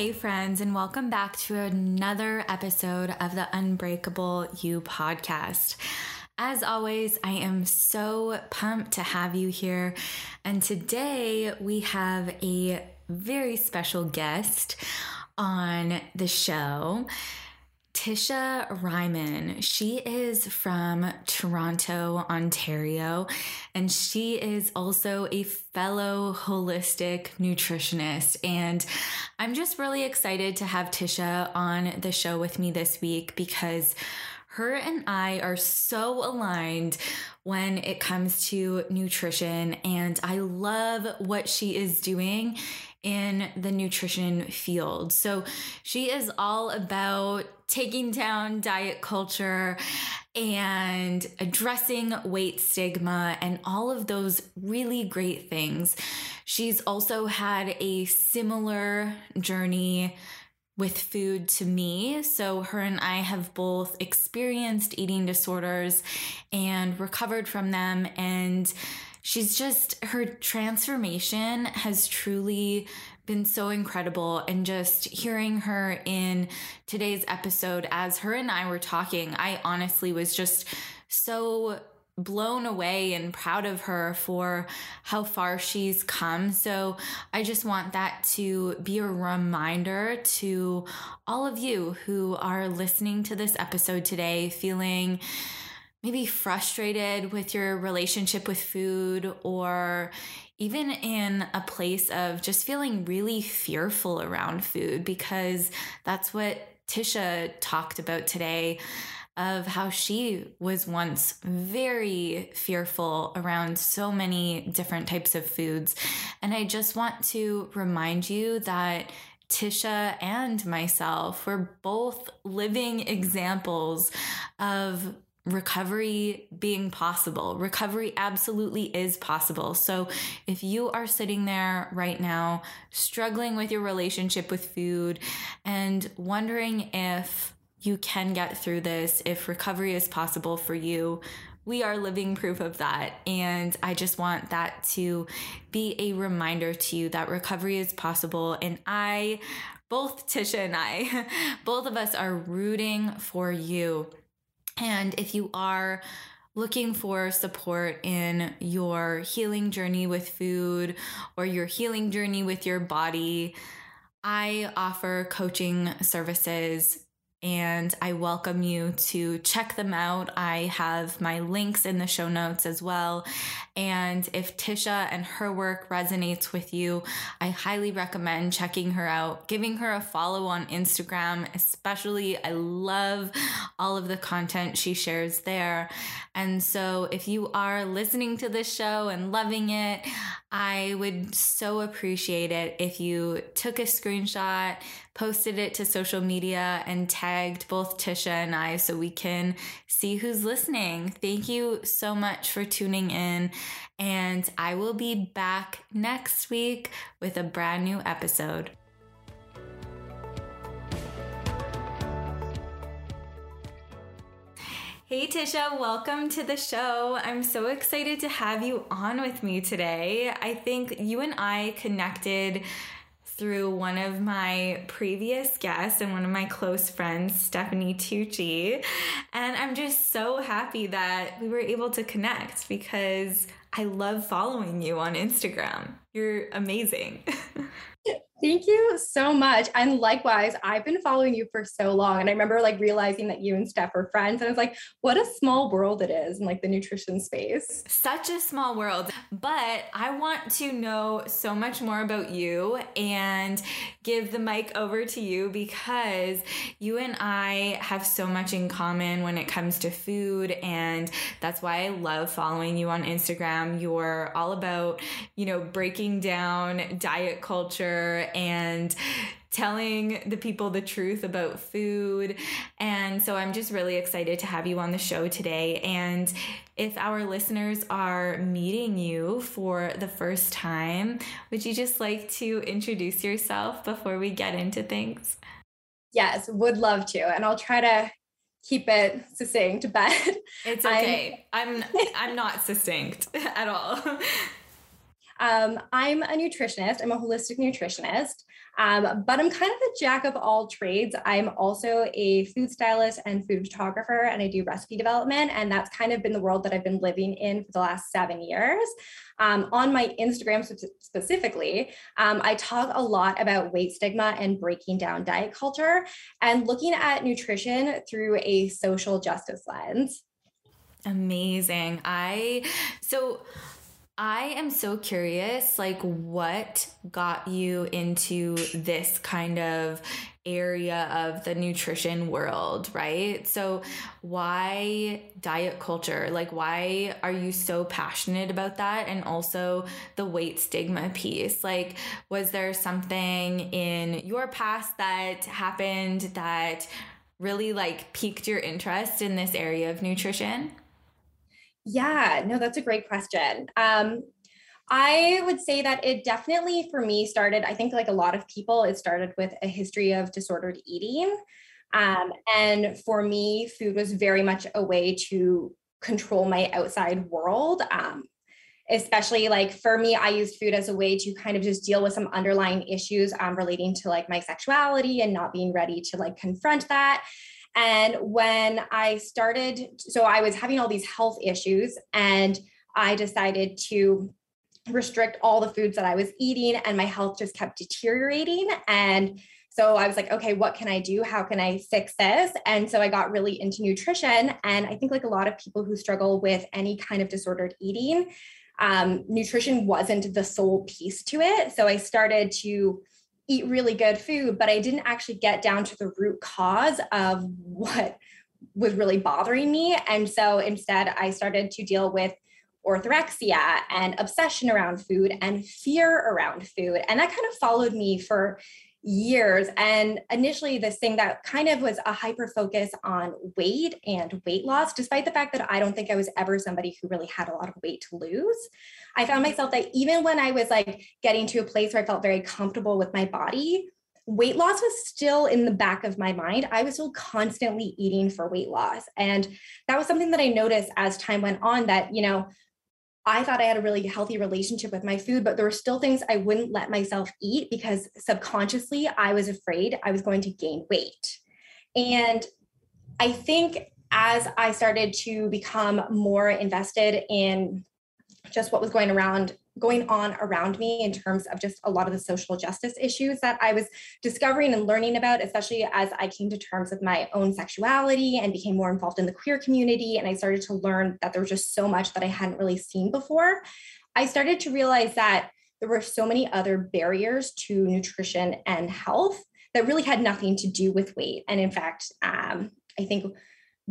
Hey, friends, and welcome back to another episode of the Unbreakable You podcast. As always, I am so pumped to have you here. And today we have a very special guest on the show. Tisha Riman. She is from Toronto, Ontario, and she is also a fellow holistic nutritionist. And I'm just really excited to have Tisha on the show with me this week because her and I are so aligned when it comes to nutrition, and I love what she is doing in the nutrition field. So she is all about taking down diet culture and addressing weight stigma and all of those really great things. She's also had a similar journey with food to me. So, her and I have both experienced eating disorders and recovered from them. And she's just, her transformation has truly been so incredible. And just hearing her in today's episode, as her and I were talking, I honestly was just so blown away and proud of her for how far she's come. So I just want that to be a reminder to all of you who are listening to this episode today, feeling maybe frustrated with your relationship with food or even in a place of just feeling really fearful around food because that's what Tisha talked about today of how she was once very fearful around so many different types of foods. And I just want to remind you that Tisha and myself were both living examples of recovery being possible. Recovery absolutely is possible. So if you are sitting there right now struggling with your relationship with food and wondering if you can get through this, if recovery is possible for you, we are living proof of that. And I just want that to be a reminder to you that recovery is possible. And I, both Tisha and I, both of us are rooting for you. And if you are looking for support in your healing journey with food or your healing journey with your body, I offer coaching services and I welcome you to check them out. I have my links in the show notes as well. And if Tisha and her work resonates with you, I highly recommend checking her out, giving her a follow on Instagram, especially. I love all of the content she shares there. And so if you are listening to this show and loving it, I would so appreciate it if you took a screenshot, posted it to social media, and tagged both Tisha and I so we can see who's listening. Thank you so much for tuning in. And I will be back next week with a brand new episode. Hey Tisha, welcome to the show. I'm so excited to have you on with me today. I think you and I connected through one of my previous guests and one of my close friends, Stephanie Tucci. And I'm just so happy that we were able to connect because I love following you on Instagram. You're amazing. Thank you so much. And likewise, I've been following you for so long. And I remember like realizing that you and Steph are friends. And I was like, what a small world it is in like the nutrition space. Such a small world. But I want to know so much more about you and give the mic over to you because you and I have so much in common when it comes to food. And that's why I love following you on Instagram. You're all about, you know, breaking down diet culture and telling the people the truth about food. And so I'm just really excited to have you on the show today. And if our listeners are meeting you for the first time, would you just like to introduce yourself before we get into things? Yes, would love to. And I'll try to keep it succinct, but it's okay. I'm I'm, I'm not succinct at all. Um, I'm a nutritionist. I'm a holistic nutritionist, um, but I'm kind of a jack of all trades. I'm also a food stylist and food photographer, and I do recipe development. And that's kind of been the world that I've been living in for the last seven years. Um, on my Instagram specifically, um, I talk a lot about weight stigma and breaking down diet culture and looking at nutrition through a social justice lens. Amazing. I, so, I am so curious, like, what got you into this kind of area of the nutrition world, right? So, why diet culture? Like, why are you so passionate about that? And also the weight stigma piece. Like, was there something in your past that happened that really like piqued your interest in this area of nutrition? Yeah, no, that's a great question. Um, I would say that it definitely for me started, I think like a lot of people, it started with a history of disordered eating. Um, and for me, food was very much a way to control my outside world. Um, especially like for me, I used food as a way to kind of just deal with some underlying issues um, relating to like my sexuality and not being ready to like confront that. And when I started, so I was having all these health issues and I decided to restrict all the foods that I was eating and my health just kept deteriorating. And so I was like, okay, what can I do? How can I fix this? And so I got really into nutrition. And I think, like a lot of people who struggle with any kind of disordered eating, um, nutrition wasn't the sole piece to it. So I started to eat really good food, but I didn't actually get down to the root cause of what was really bothering me. And so instead, I started to deal with orthorexia and obsession around food and fear around food. And that kind of followed me for years. And initially, this thing that kind of was a hyper focus on weight and weight loss, despite the fact that I don't think I was ever somebody who really had a lot of weight to lose. I found myself that even when I was like getting to a place where I felt very comfortable with my body, weight loss was still in the back of my mind. I was still constantly eating for weight loss. And that was something that I noticed as time went on that, you know, I thought I had a really healthy relationship with my food, but there were still things I wouldn't let myself eat because subconsciously I was afraid I was going to gain weight. And I think as I started to become more invested in just what was going around going on around me in terms of just a lot of the social justice issues that I was discovering and learning about, especially as I came to terms with my own sexuality and became more involved in the queer community. And I started to learn that there was just so much that I hadn't really seen before. I started to realize that there were so many other barriers to nutrition and health that really had nothing to do with weight. And in fact, um, I think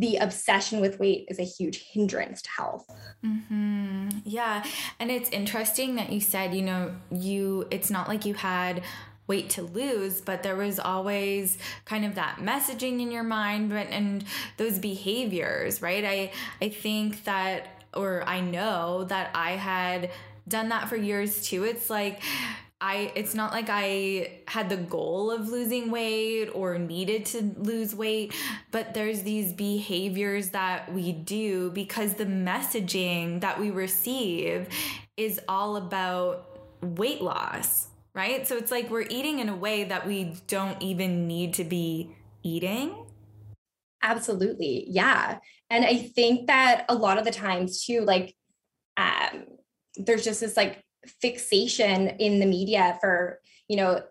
the obsession with weight is a huge hindrance to health. Mm-hmm. Yeah. And it's interesting that you said, you know, you, it's not like you had weight to lose, but there was always kind of that messaging in your mind and those behaviors, right? I, I think that, or I know that I had done that for years too. It's like, I it's not like I had the goal of losing weight or needed to lose weight, but there's these behaviors that we do because the messaging that we receive is all about weight loss, right? So it's like we're eating in a way that we don't even need to be eating. Absolutely. Yeah. And I think that a lot of the times too like um there's just this like fixation in the media for you know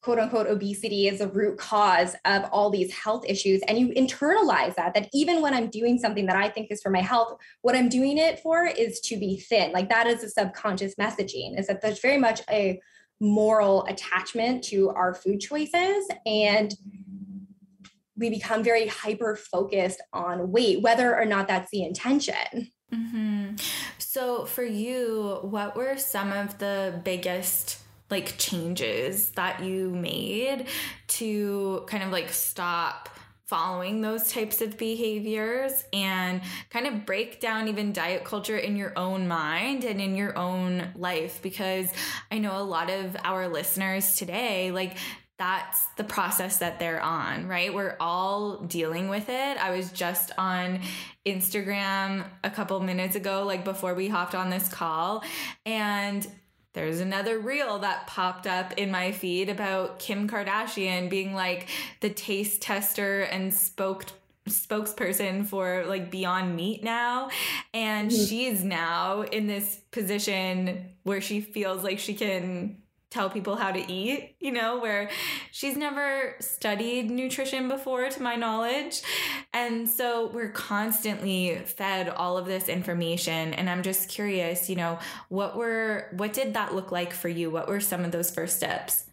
quote unquote obesity is a root cause of all these health issues. And you internalize that that even when i'm doing something that i think is for my health what i'm doing it for is to be thin. Like that is a subconscious messaging is that there's very much a moral attachment to our food choices. And we become very hyper focused on weight whether or not that's the intention mm-hmm. So, for you, what were some of the biggest like changes that you made to kind of like stop following those types of behaviors and kind of break down even diet culture in your own mind and in your own life because I know a lot of our listeners today like that's the process that they're on, right? We're all dealing with it. I was just on Instagram a couple minutes ago, like before we hopped on this call, and there's another reel that popped up in my feed about Kim Kardashian being like the taste tester and spoke spokesperson for like Beyond Meat now. And mm-hmm. she's now in this position where she feels like she can tell people how to eat, you know, where she's never studied nutrition before, to my knowledge. And so we're constantly fed all of this information. And I'm just curious, you know, what were, what did that look like for you? What were some of those first steps?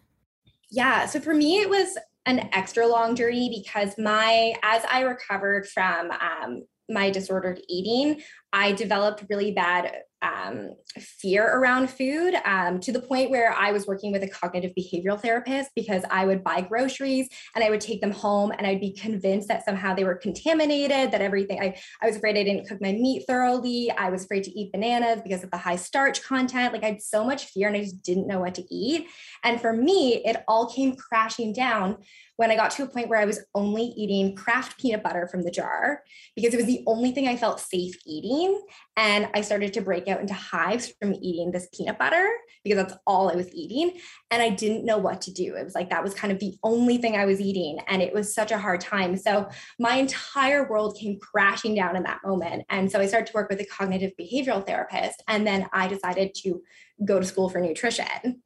Yeah. So for me, it was an extra long journey because my, as I recovered from, um, my disordered eating, I developed really bad um, fear around food um, to the point where I was working with a cognitive behavioral therapist because I would buy groceries and I would take them home and I'd be convinced that somehow they were contaminated, that everything, I, I was afraid I didn't cook my meat thoroughly. I was afraid to eat bananas because of the high starch content. Like I had so much fear and I just didn't know what to eat. And for me, it all came crashing down when I got to a point where I was only eating Kraft peanut butter from the jar because it was the only thing I felt safe eating. And I started to break out into hives from eating this peanut butter because that's all I was eating. And I didn't know what to do. It was like that was kind of the only thing I was eating. And it was such a hard time. So my entire world came crashing down in that moment. And so I started to work with a cognitive behavioral therapist. And then I decided to go to school for nutrition.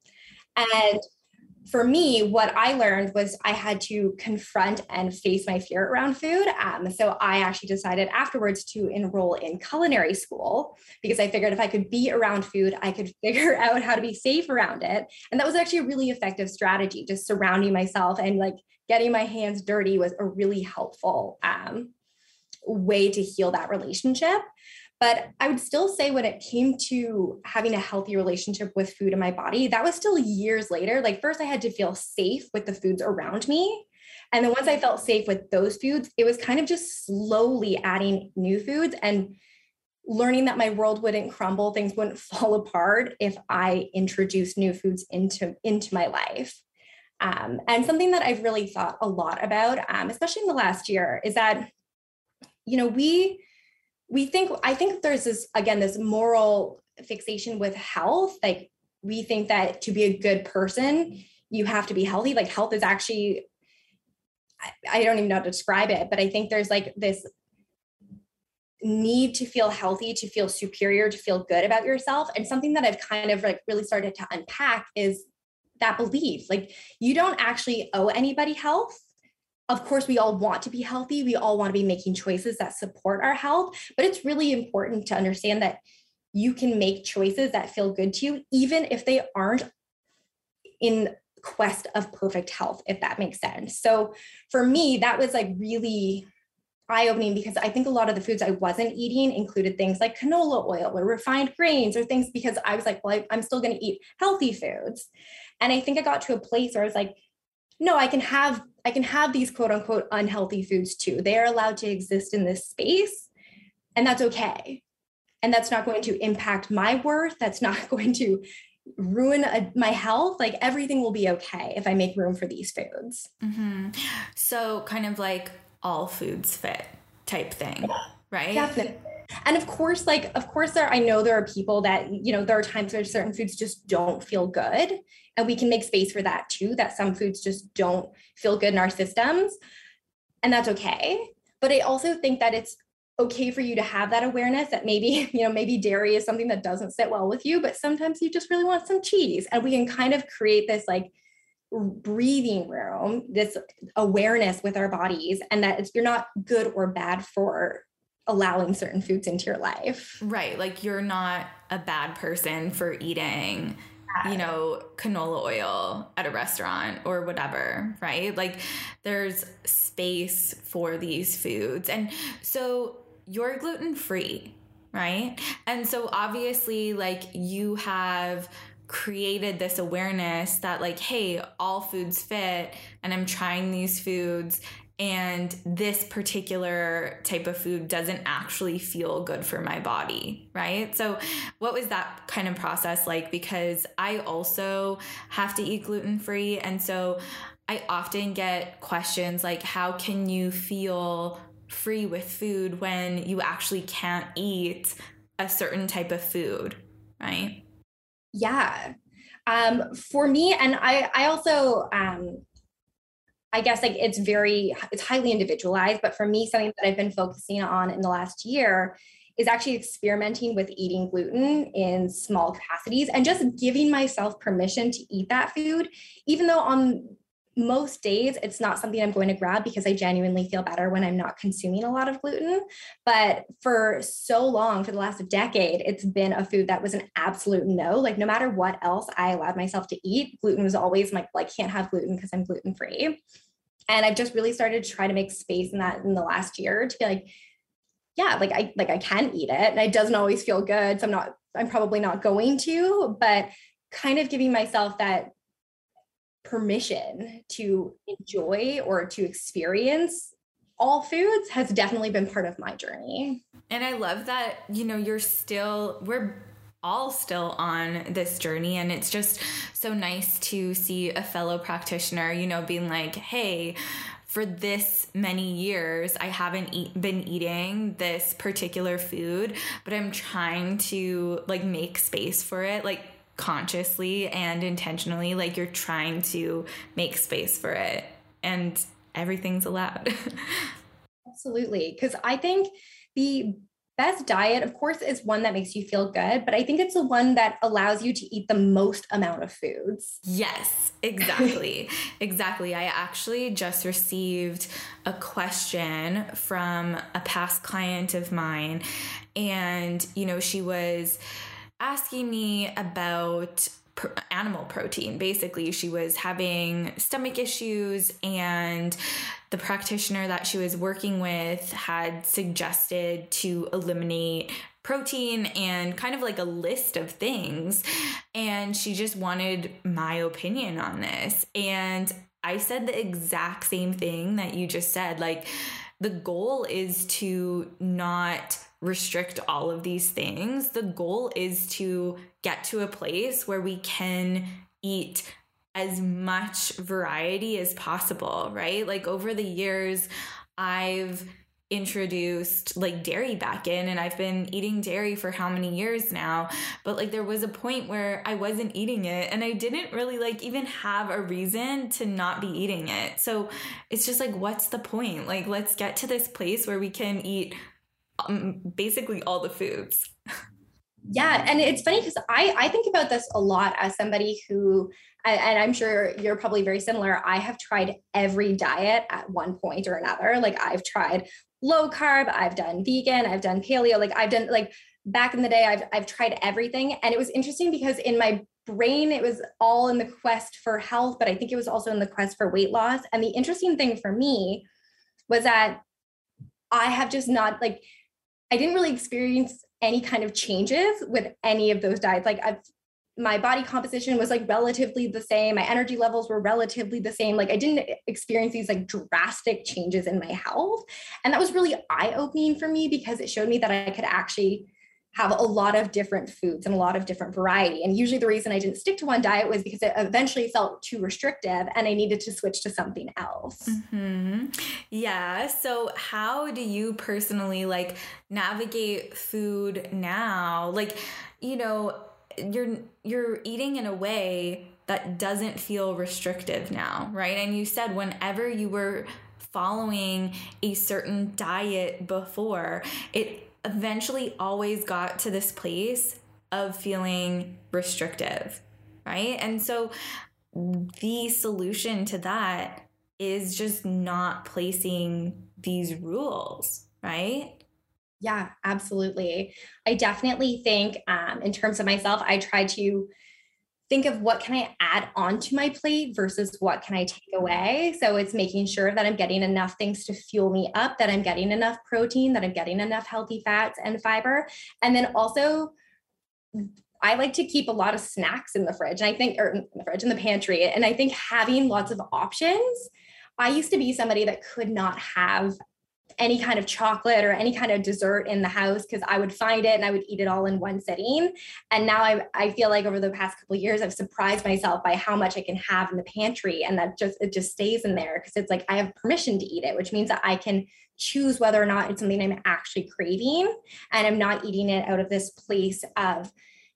And for me, what I learned was I had to confront and face my fear around food. Um, so I actually decided afterwards to enroll in culinary school because I figured if I could be around food, I could figure out how to be safe around it. And that was actually a really effective strategy, just surrounding myself and like getting my hands dirty was a really helpful um, way to heal that relationship. But I would still say when it came to having a healthy relationship with food in my body, that was still years later. Like, first, I had to feel safe with the foods around me. And then once I felt safe with those foods, it was kind of just slowly adding new foods and learning that my world wouldn't crumble, things wouldn't fall apart if I introduced new foods into, into my life. Um, and something that I've really thought a lot about, um, especially in the last year, is that, you know, we we think i think there's this again this moral fixation with health like we think that to be a good person you have to be healthy like health is actually I, I don't even know how to describe it but i think there's like this need to feel healthy to feel superior to feel good about yourself and something that i've kind of like really started to unpack is that belief like you don't actually owe anybody health of course, we all want to be healthy. We all want to be making choices that support our health. But it's really important to understand that you can make choices that feel good to you, even if they aren't in quest of perfect health, if that makes sense. So for me, that was like really eye opening because I think a lot of the foods I wasn't eating included things like canola oil or refined grains or things because I was like, well, I, I'm still going to eat healthy foods. And I think I got to a place where I was like, no, I can have I can have these quote unquote unhealthy foods too. They are allowed to exist in this space, and that's okay. And that's not going to impact my worth. That's not going to ruin a, my health. Like everything will be okay if I make room for these foods. Mm-hmm. So, kind of like all foods fit type thing, right? Definitely. And of course, like, of course, there, I know there are people that, you know, there are times where certain foods just don't feel good. And we can make space for that too, that some foods just don't feel good in our systems. And that's okay. But I also think that it's okay for you to have that awareness that maybe, you know, maybe dairy is something that doesn't sit well with you, but sometimes you just really want some cheese. And we can kind of create this like breathing room, this awareness with our bodies, and that you're not good or bad for allowing certain foods into your life. Right. Like you're not a bad person for eating you know, canola oil at a restaurant or whatever, right? Like there's space for these foods. And so you're gluten free, right? And so obviously, like you have created this awareness that like hey all foods fit and i'm trying these foods and this particular type of food doesn't actually feel good for my body, right? So, what was that kind of process like? Because I also have to eat gluten free. And so, I often get questions like, how can you feel free with food when you actually can't eat a certain type of food, right? Yeah. Um, for me, and I, I also, um, I guess like it's very it's highly individualized, but for me, something that I've been focusing on in the last year is actually experimenting with eating gluten in small capacities and just giving myself permission to eat that food, even though on most days it's not something I'm going to grab because I genuinely feel better when I'm not consuming a lot of gluten. But for so long, for the last decade, it's been a food that was an absolute no. Like no matter what else I allowed myself to eat, gluten was always like, like can't have gluten because I'm gluten free. And I've just really started to try to make space in that in the last year to be like, yeah, like I like I can eat it. And it doesn't always feel good. So I'm not, I'm probably not going to, but kind of giving myself that permission to enjoy or to experience all foods has definitely been part of my journey. And I love that, you know, you're still, we're all still on this journey. And it's just so nice to see a fellow practitioner, you know, being like, hey, for this many years, I haven't eat, been eating this particular food, but I'm trying to like make space for it. Like, consciously and intentionally like you're trying to make space for it and everything's allowed. Absolutely because i think the best diet of course is one that makes you feel good but i think it's the one that allows you to eat the most amount of foods. Yes exactly. Exactly. I actually just received a question from a past client of mine and you know she was asking me about animal protein. Basically, she was having stomach issues, and the practitioner that she was working with had suggested to eliminate protein and kind of like a list of things. And she just wanted my opinion on this. And I said the exact same thing that you just said. Like, the goal is to not restrict all of these things. The goal is to get to a place where we can eat as much variety as possible, right? Like over the years, I've introduced like dairy back in and I've been eating dairy for how many years now but like there was a point where I wasn't eating it and I didn't really like even have a reason to not be eating it so it's just like what's the point like let's get to this place where we can eat um, basically all the foods. Yeah, and it's funny because I I think about this a lot as somebody who and I'm sure you're probably very similar. I have tried every diet at one point or another. Like I've tried low carb, I've done vegan, I've done paleo, like I've done like back in the day I've I've tried everything and it was interesting because in my brain it was all in the quest for health, but I think it was also in the quest for weight loss. And the interesting thing for me was that I have just not like I didn't really experience any kind of changes with any of those diets. Like I've my body composition was like relatively the same. My energy levels were relatively the same. Like I didn't experience these like drastic changes in my health. And that was really eye opening for me because it showed me that I could actually have a lot of different foods and a lot of different variety. And usually the reason I didn't stick to one diet was because it eventually felt too restrictive and I needed to switch to something else. Mm-hmm. Yeah. So how do you personally like navigate food now? Like, you know, you're you're eating in a way that doesn't feel restrictive now, right? And you said whenever you were following a certain diet before, it eventually always got to this place of feeling restrictive, right? And so the solution to that is just not placing these rules, right? Yeah, absolutely. I definitely think, um, in terms of myself, I try to think of what can I add onto my plate versus what can I take away. So it's making sure that I'm getting enough things to fuel me up, that I'm getting enough protein, that I'm getting enough healthy fats and fiber. And then also I like to keep a lot of snacks in the fridge. And I think, or in the fridge, in the pantry. And I think having lots of options, I used to be somebody that could not have any kind of chocolate or any kind of dessert in the house because I would find it and I would eat it all in one sitting. And now I, I feel like over the past couple years, I've surprised myself by how much I can have in the pantry. And that just, it just stays in there because it's like I have permission to eat it, which means that I can choose whether or not it's something I'm actually craving and I'm not eating it out of this place of,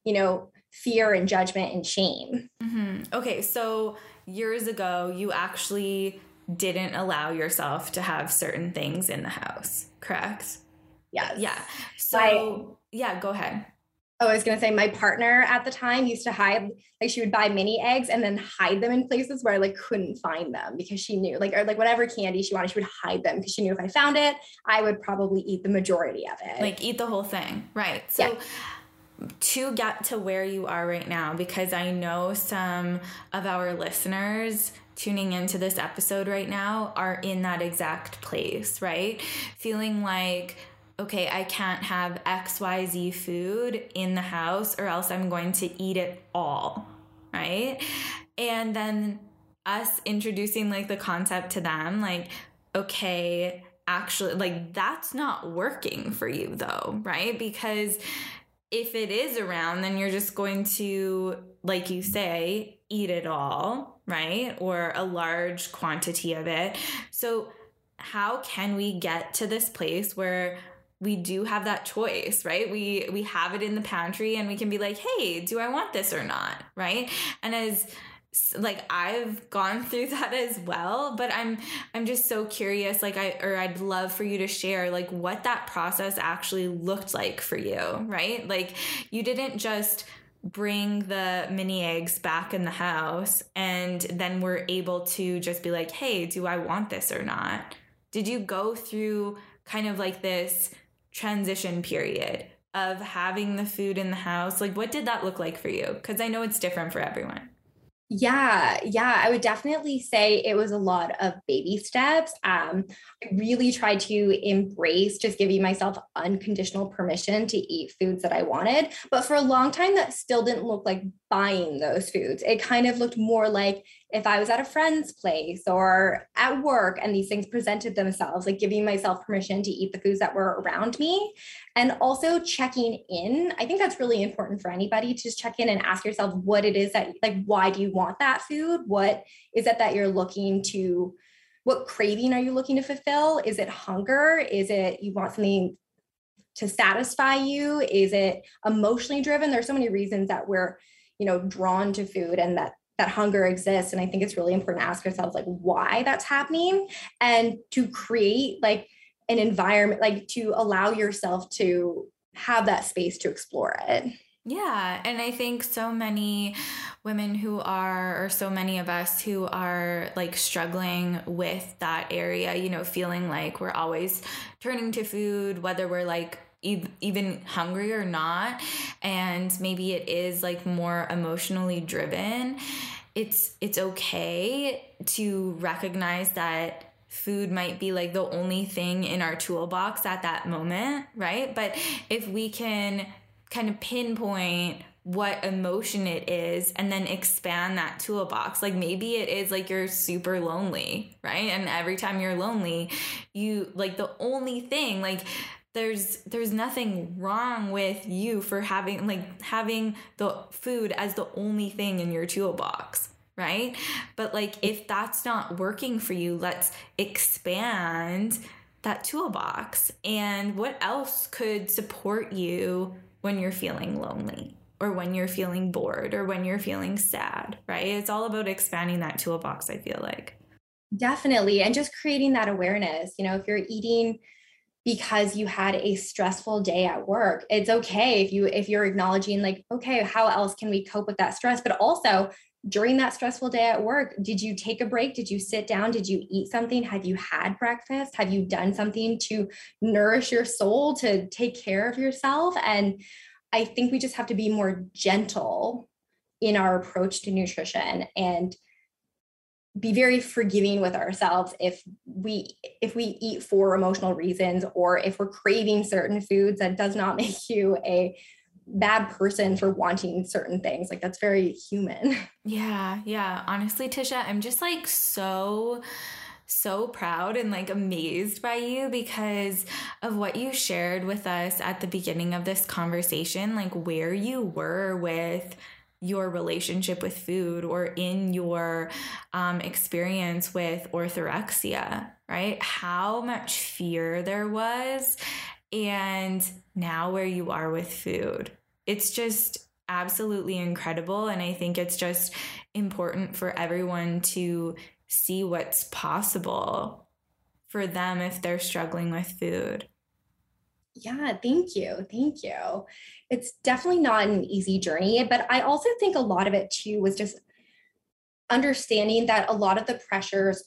you know, fear and judgment and shame. Mm-hmm. Okay. So years ago, you actually didn't allow yourself to have certain things in the house, correct? Yes. Yeah. So, yeah, go ahead. Oh, I was going to say my partner at the time used to hide, like she would buy mini eggs and then hide them in places where I like couldn't find them because she knew, like, or like whatever candy she wanted, she would hide them because she knew if I found it, I would probably eat the majority of it. Like eat the whole thing. Right. So, yeah to get to where you are right now because I know some of our listeners tuning into this episode right now are in that exact place, right? Feeling like, okay, I can't have XYZ food in the house or else I'm going to eat it all, right? And then us introducing like the concept to them, like, okay, actually, like that's not working for you though, right? Because if it is around, then you're just going to, like you say, eat it all, right? Or a large quantity of it. So, how can we get to this place where we do have that choice, right? We we have it in the pantry and we can be like, "Hey, do I want this or not?" right? And as like I've gone through that as well, but I'm I'm just so curious like I or I'd love for you to share like what that process actually looked like for you, right? Like you didn't just bring the mini eggs back in the house and then we're able to just be like, "Hey, do I want this or not?" Did you go through kind of like this transition period of having the food in the house? Like what did that look like for you? Cuz I know it's different for everyone. Yeah, yeah, I would definitely say it was a lot of baby steps. Um, I really tried to embrace just giving myself unconditional permission to eat foods that I wanted. But for a long time, that still didn't look like buying those foods. It kind of looked more like if I was at a friend's place or at work and these things presented themselves, like giving myself permission to eat the foods that were around me. And also checking in. I think that's really important for anybody to just check in and ask yourself what it is that, like, why do you want that food? What is it that you're looking to? What craving are you looking to fulfill? Is it hunger? Is it you want something to satisfy you? Is it emotionally driven? There's so many reasons that we're, you know, drawn to food and that that hunger exists and i think it's really important to ask ourselves like why that's happening and to create like an environment like to allow yourself to have that space to explore it yeah. And I think so many women who are, or so many of us who are like struggling with that area, you know, feeling like we're always turning to food, whether we're like even hungry or not and maybe it is like more emotionally driven it's it's okay to recognize that food might be like the only thing in our toolbox at that moment right but if we can kind of pinpoint what emotion it is and then expand that toolbox. Like maybe it is like you're super lonely, right? And every time you're lonely, you like the only thing like there's there's nothing wrong with you for having like having the food as the only thing in your toolbox right? But like if that's not working for you let's expand that toolbox. And what else could support you when you're feeling lonely or when you're feeling bored or when you're feeling sad right? It's all about expanding that toolbox i feel like. Definitely and just creating that awareness. You know if you're eating because you had a stressful day at work. It's okay if you if you're acknowledging like okay how else can we cope with that stress? But also during that stressful day at work did you take a break? Did you sit down? Did you eat something? Have you had breakfast? Have you done something to nourish your soul to take care of yourself? And i think we just have to be more gentle in our approach to nutrition and be very forgiving with ourselves if we if we eat for emotional reasons or if we're craving certain foods that does not make you a bad person for wanting certain things. Like that's very human. Yeah, yeah. Honestly, Tisha, I'm just like so so proud and like amazed by you because of what you shared with us at the beginning of this conversation, like where you were with your relationship with food or in your um, experience with orthorexia, right? How much fear there was, and now where you are with food. It's just absolutely incredible. And I think it's just important for everyone to see what's possible for them if they're struggling with food. Yeah, thank you. Thank you. It's definitely not an easy journey, but I also think a lot of it too was just understanding that a lot of the pressures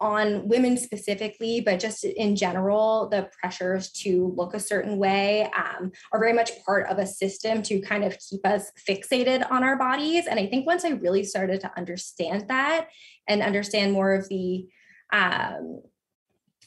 on women specifically, but just in general, the pressures to look a certain way um, are very much part of a system to kind of keep us fixated on our bodies. And I think once I really started to understand that and understand more of the, um,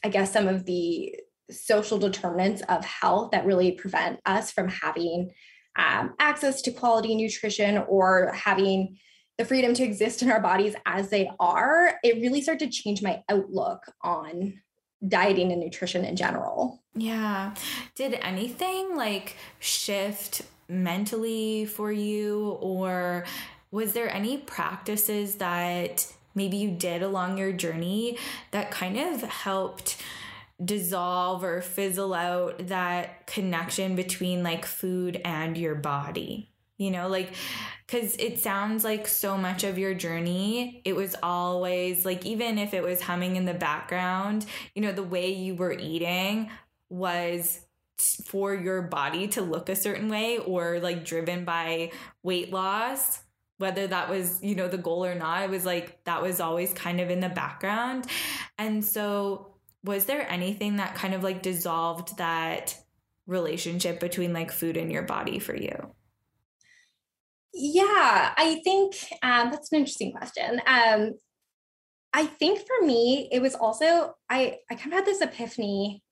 I guess, some of the social determinants of health that really prevent us from having um, access to quality nutrition or having the freedom to exist in our bodies as they are, it really started to change my outlook on dieting and nutrition in general. Yeah. Did anything like shift mentally for you, or was there any practices that maybe you did along your journey that kind of helped? Dissolve or fizzle out that connection between like food and your body. You know like because it sounds like so much of your journey it was always like even if it was humming in the background you know the way you were eating was for your body to look a certain way or like driven by weight loss whether that was you know the goal or not it was like that was always kind of in the background. And so was there anything that kind of like dissolved that relationship between like food and your body for you yeah, I think um, that's an interesting question. Um, I think for me, it was also I I kind of had this epiphany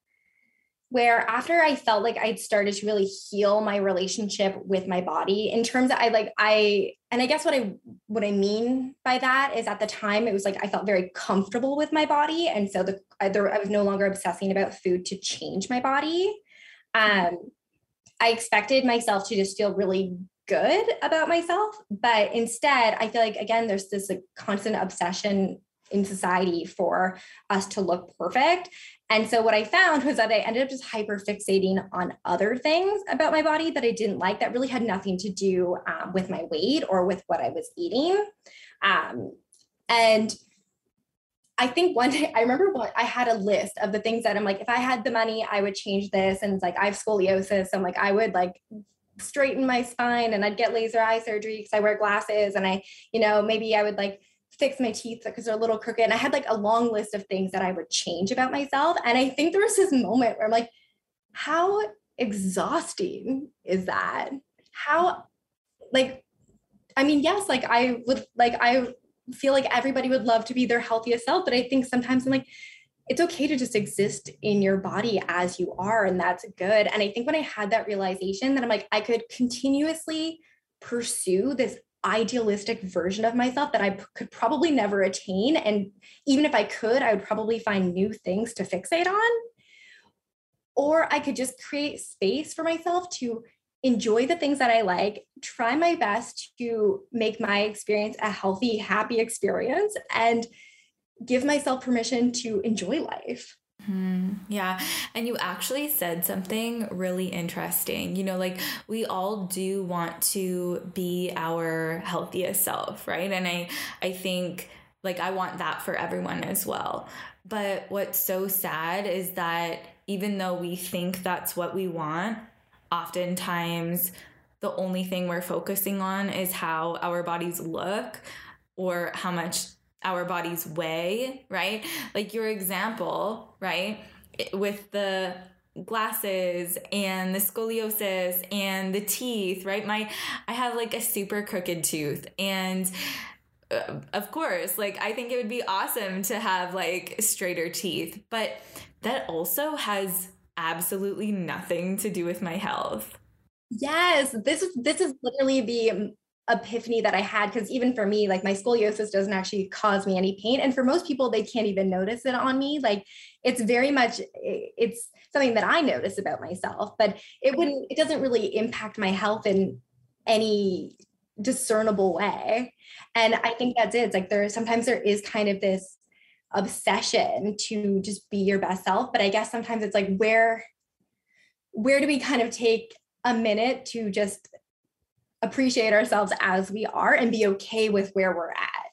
where after I felt like I'd started to really heal my relationship with my body in terms of I like I and I guess what I what I mean by that is at the time it was like I felt very comfortable with my body. And so the I, I was no longer obsessing about food to change my body. Um, I expected myself to just feel really good about myself. But instead i feel like again there's this like, constant obsession in society for us to look perfect and so what i found was that i ended up just hyper fixating on other things about my body that i didn't like that really had nothing to do um, with my weight or with what i was eating um, and I think one day I remember what I had a list of the things that I'm like, if I had the money, I would change this. And it's like I have scoliosis. So I'm like, I would like straighten my spine and I'd get laser eye surgery because I wear glasses and I, you know, maybe I would like fix my teeth because they're a little crooked. And I had like a long list of things that I would change about myself. And I think there was this moment where I'm like, how exhausting is that? How, like, I mean, yes, like I would, like, I feel like everybody would love to be their healthiest self, but I think sometimes I'm like, it's okay to just exist in your body as you are and that's good and i think when i had that realization that i'm like i could continuously pursue this idealistic version of myself that i p- could probably never attain and even if i could i would probably find new things to fixate on or i could just create space for myself to enjoy the things that I like, try my best to make my experience a healthy, happy experience, and give myself permission to enjoy life. Mm, yeah. And you actually said something really interesting. You know, like we all do want to be our healthiest self, right? And I I think like I want that for everyone as well. But what's so sad is that even though we think that's what we want, oftentimes the only thing we're focusing on is how our bodies look or how much our bodies weigh, right? Like your example, right? With the glasses and the scoliosis and the teeth, right? My I have like a super crooked tooth and uh, of course, like I think it would be awesome to have like straighter teeth, but that also has absolutely nothing to do with my health. Yes, this is this is literally the epiphany that I had because even for me, like my scoliosis doesn't actually cause me any pain. And for most people, they can't even notice it on me. Like it's very much it's something that I notice about myself, but it wouldn't, it doesn't really impact my health in any discernible way. And I think that's it. It's like there sometimes there is kind of this obsession to just be your best self. But I guess sometimes it's like where where do we kind of take a minute to just appreciate ourselves as we are and be okay with where we're at.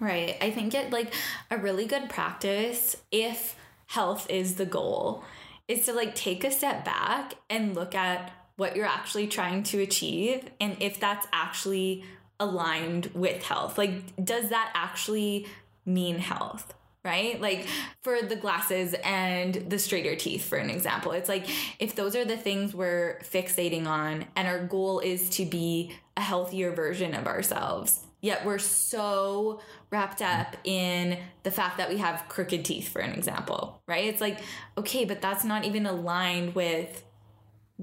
Right. I think it like a really good practice if health is the goal is to like take a step back and look at what you're actually trying to achieve and if that's actually aligned with health. Like does that actually mean health? Right? Like for the glasses and the straighter teeth, for an example. It's like if those are the things we're fixating on and our goal is to be a healthier version of ourselves, yet we're so wrapped up in the fact that we have crooked teeth, for an example, right? It's like, okay, but that's not even aligned with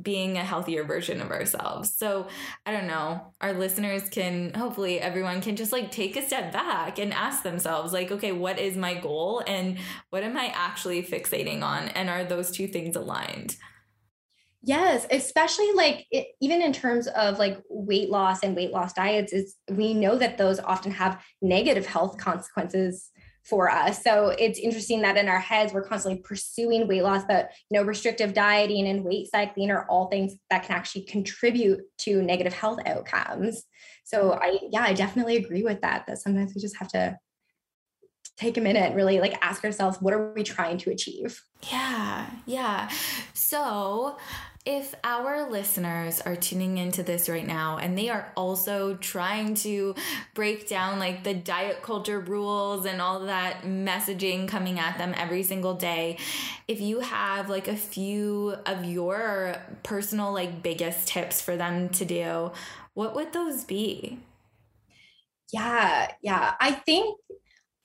being a healthier version of ourselves. So, I don't know, our listeners can hopefully everyone can just like take a step back and ask themselves like, okay, what is my goal and what am I actually fixating on and are those two things aligned? Yes, especially like it, even in terms of like weight loss and weight loss diets is we know that those often have negative health consequences for us. So it's interesting that in our heads, we're constantly pursuing weight loss, but you know, restrictive dieting and weight cycling are all things that can actually contribute to negative health outcomes. So I, yeah, I definitely agree with that, that sometimes we just have to take a minute and really like ask ourselves, what are we trying to achieve? Yeah. Yeah. So if our listeners are tuning into this right now and they are also trying to break down like the diet culture rules and all that messaging coming at them every single day, if you have like a few of your personal like biggest tips for them to do, what would those be? Yeah, yeah. I think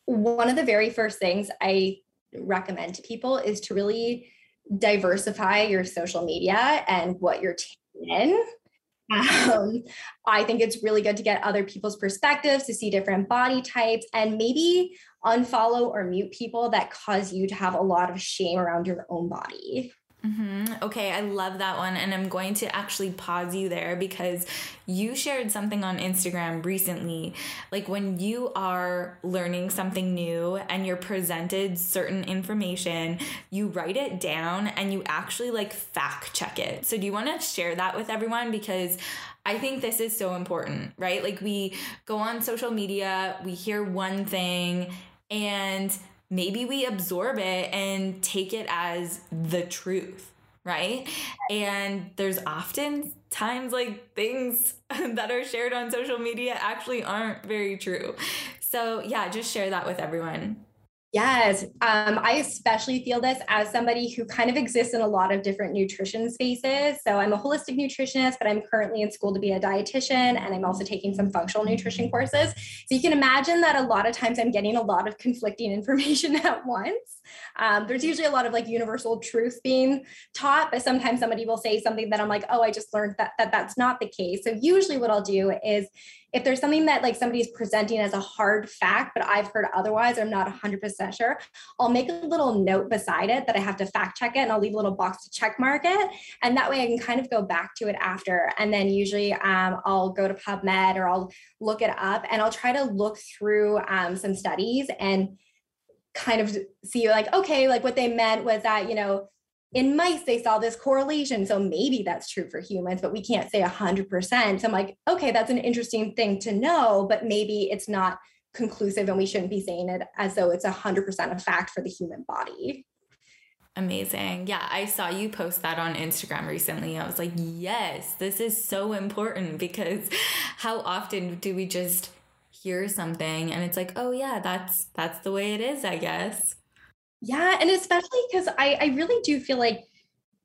one of the very first things I recommend to people is to really diversify your social media and what you're taking in. Um, I think it's really good to get other people's perspectives to see different body types and maybe unfollow or mute people that cause you to have a lot of shame around your own body. Mm-hmm. Okay, I love that one. And I'm going to actually pause you there because you shared something on Instagram recently. Like when you are learning something new and you're presented certain information, you write it down and you actually like fact check it. So, do you want to share that with everyone? Because I think this is so important, right? Like we go on social media, we hear one thing, and maybe we absorb it and take it as the truth right? And there's often times like things that are shared on social media actually aren't very true. So yeah just share that with everyone Yes, um, I especially feel this as somebody who kind of exists in a lot of different nutrition spaces. So I'm a holistic nutritionist, but I'm currently in school to be a dietitian, and I'm also taking some functional nutrition courses. So you can imagine that a lot of times I'm getting a lot of conflicting information at once. Um, there's usually a lot of like universal truth being taught, but sometimes somebody will say something that I'm like, oh, I just learned that, that that's not the case. So usually what I'll do is if there's something that like somebody's presenting as a hard fact, but I've heard otherwise, I'm not 100% sure, I'll make a little note beside it that I have to fact check it and I'll leave a little box to check mark it. And that way I can kind of go back to it after. And then usually um, I'll go to PubMed or I'll look it up and I'll try to look through um, some studies and kind of see like, okay, like what they meant was that, you know, in mice they saw this correlation so maybe that's true for humans but we can't say 100% so i'm like okay that's an interesting thing to know but maybe it's not conclusive and we shouldn't be saying it as though it's 100% a fact for the human body Amazing. Yeah, I saw you post that on Instagram recently. I was like, yes, this is so important because how often do we just hear something and it's like, oh yeah, that's that's the way it is, I guess. Yeah, and especially because I, I really do feel like,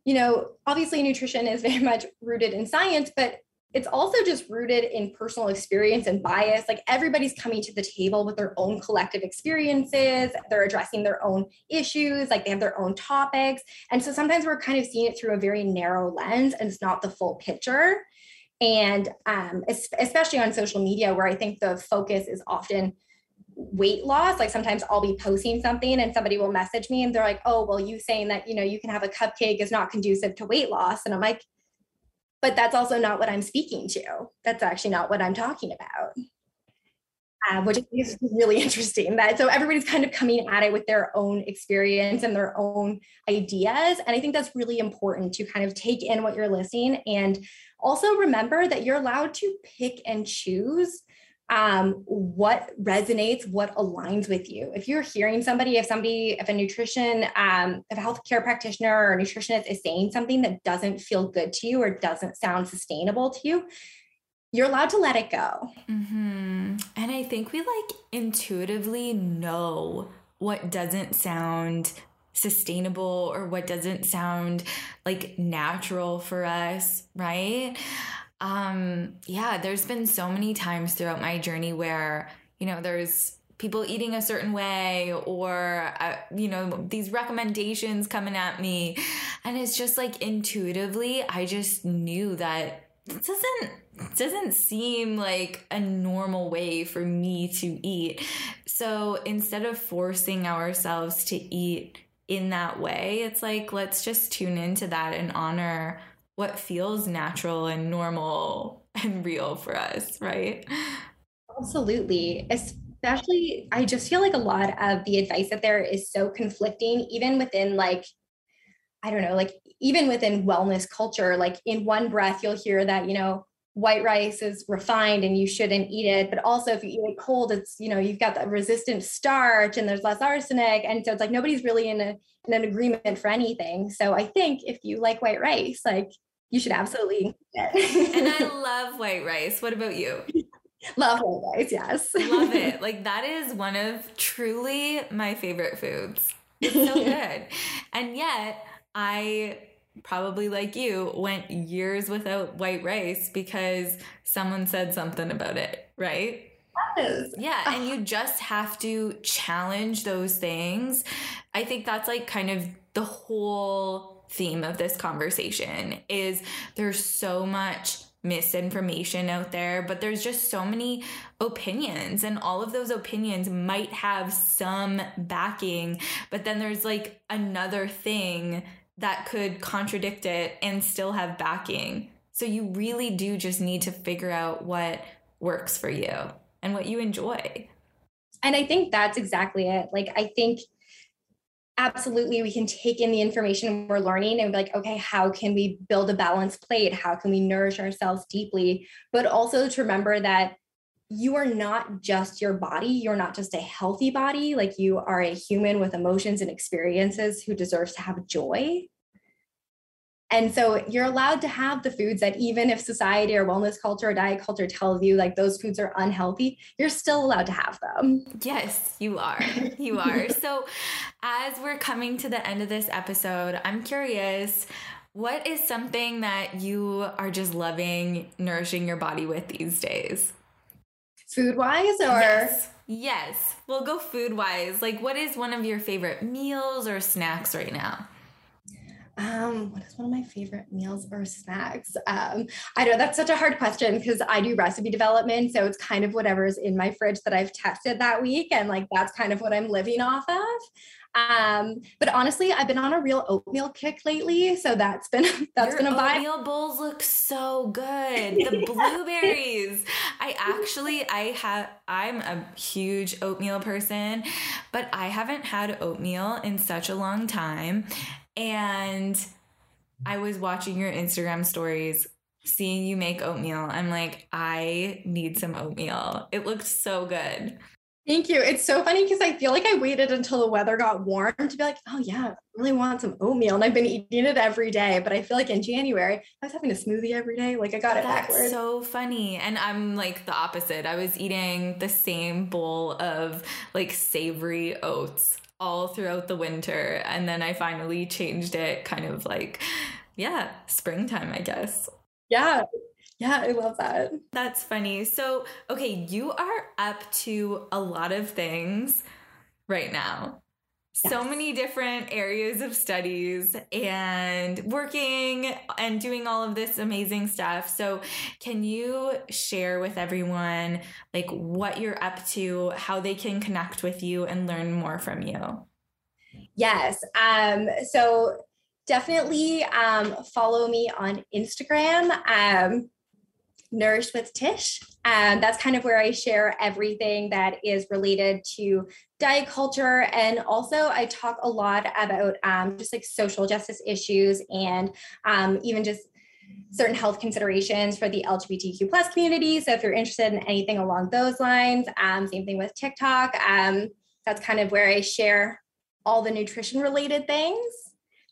you know, obviously nutrition is very much rooted in science, but it's also just rooted in personal experience and bias. Like everybody's coming to the table with their own collective experiences, they're addressing their own issues, like they have their own topics. And so sometimes we're kind of seeing it through a very narrow lens and it's not the full picture. And um, especially on social media, where I think the focus is often weight loss like sometimes i'll be posting something and somebody will message me and they're like oh well you saying that you know you can have a cupcake is not conducive to weight loss and i'm like but that's also not what I'm speaking to. That's actually not what I'm talking about. Uh, which is really interesting that so everybody's kind of coming at it with their own experience and their own ideas and i think that's really important to kind of take in what you're listening and also remember that you're allowed to pick and choose um, what resonates, what aligns with you. If you're hearing somebody, if somebody, if a nutrition, um, if a healthcare practitioner or nutritionist is saying something that doesn't feel good to you or doesn't sound sustainable to you, you're allowed to let it go. Mm-hmm. And I think we like intuitively know what doesn't sound sustainable or what doesn't sound like natural for us, right? Um, yeah, there's been so many times throughout my journey where, you know, there's people eating a certain way or uh, you know these recommendations coming at me and it's just like intuitively i just knew that doesn't doesn't seem like a normal way for me to eat so instead of forcing ourselves to eat in that way it's like let's just tune into that and honor what feels natural and normal and real for us, right? Absolutely. Especially, I just feel like a lot of the advice that there is so conflicting, even within like, I don't know, like even within wellness culture, like in one breath, you'll hear that, you know, white rice is refined and you shouldn't eat it. But also, if you eat it cold, it's, you know, you've got the resistant starch and there's less arsenic. And so it's like nobody's really in, a, in an agreement for anything. So I think if you like white rice, like you should absolutely and I love white rice. What about you? love white rice, yes. love it. Like that is one of truly my favorite foods. It's so good. and yet I probably like you went years without white rice because someone said something about it, right? Yes. Yeah, and you just have to challenge those things. I think that's like kind of the whole theme of this conversation is there's so much misinformation out there, but there's just so many opinions, and all of those opinions might have some backing, but then there's like another thing that could contradict it and still have backing. So you really do just need to figure out what works for you and what you enjoy. And I think that's exactly it. Like, I think absolutely we can take in the information we're learning and be like okay how can we build a balanced plate how can we nourish ourselves deeply but also to remember that you are not just your body you're not just a healthy body like you are a human with emotions and experiences who deserves to have joy and so you're allowed to have the foods that even if society or wellness culture or diet culture tells you like those foods are unhealthy, you're still allowed to have them. Yes, you are. You are. so as we're coming to the end of this episode, I'm curious what is something that you are just loving nourishing your body with these days? Food wise or? Yes. Yes. We'll go food wise. Like, what is one of your favorite meals or snacks right now? Um, what is one of my favorite meals or snacks? Um, I know that's such a hard question because I do recipe development. So it's kind of whatever's in my fridge that I've tested that week. And like that's kind of what I'm living off of. Um, but honestly, I've been on a real oatmeal kick lately, so that's been that's Your been a vibe. Oatmeal bowls look so good. The blueberries. I actually I have I'm a huge oatmeal person, but I haven't had oatmeal in such a long time. And I was watching your Instagram stories, seeing you make oatmeal. I'm like, I need some oatmeal. It looked so good. Thank you. It's so funny because I feel like I waited until the weather got warm to be like, oh yeah, I really want some oatmeal. And I've been eating it every day. But I feel like in January, I was having a smoothie every day. Like I got it That's backwards. so funny. And I'm like the opposite. I was eating the same bowl of like savory oats all throughout the winter. And then I finally changed it kind of like, yeah, springtime, I guess. Yeah. Yeah, I love that. That's funny. So, okay, you are up to a lot of things right now. Yes. So many different areas of studies and working and doing all of this amazing stuff. So, can you share with everyone like what you're up to, how they can connect with you and learn more from you? Yes. Um, so definitely um, follow me on Instagram. Um, Nourished with Tish. And that's kind of where I share everything that is related to diet culture. And also, I talk a lot about um, just like social justice issues and um, even just certain health considerations for the LGBTQ plus community. So if you're interested in anything along those lines, um, same thing with TikTok. Um, that's kind of where I share all the nutrition related things.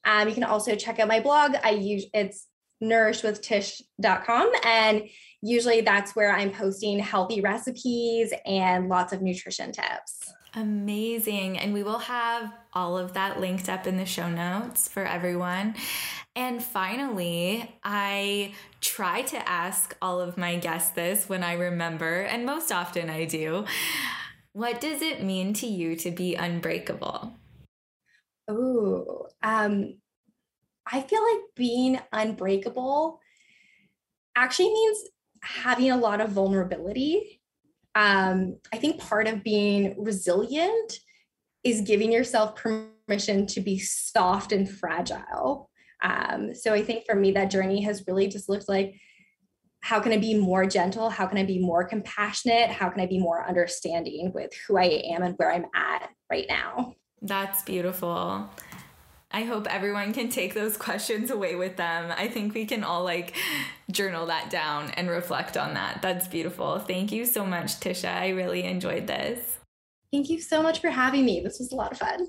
Um, you can also check out my blog. I use it's nourishedwithtish.com and usually that's where I'm posting healthy recipes and lots of nutrition tips. Amazing. And we will have all of that linked up in the show notes for everyone. And finally, I try to ask all of my guests this when I remember, and most often I do. What does it mean to you to be unbreakable? Oh, um, I feel like being unbreakable actually means having a lot of vulnerability. Um, I think part of being resilient is giving yourself permission to be soft and fragile. Um, so I think for me, that journey has really just looked like how can I be more gentle? How can I be more compassionate? How can I be more understanding with who I am and where I'm at right now? That's beautiful. I hope everyone can take those questions away with them. I think we can all like journal that down and reflect on that. That's beautiful. Thank you so much, Tisha. I really enjoyed this. Thank you so much for having me. This was a lot of fun.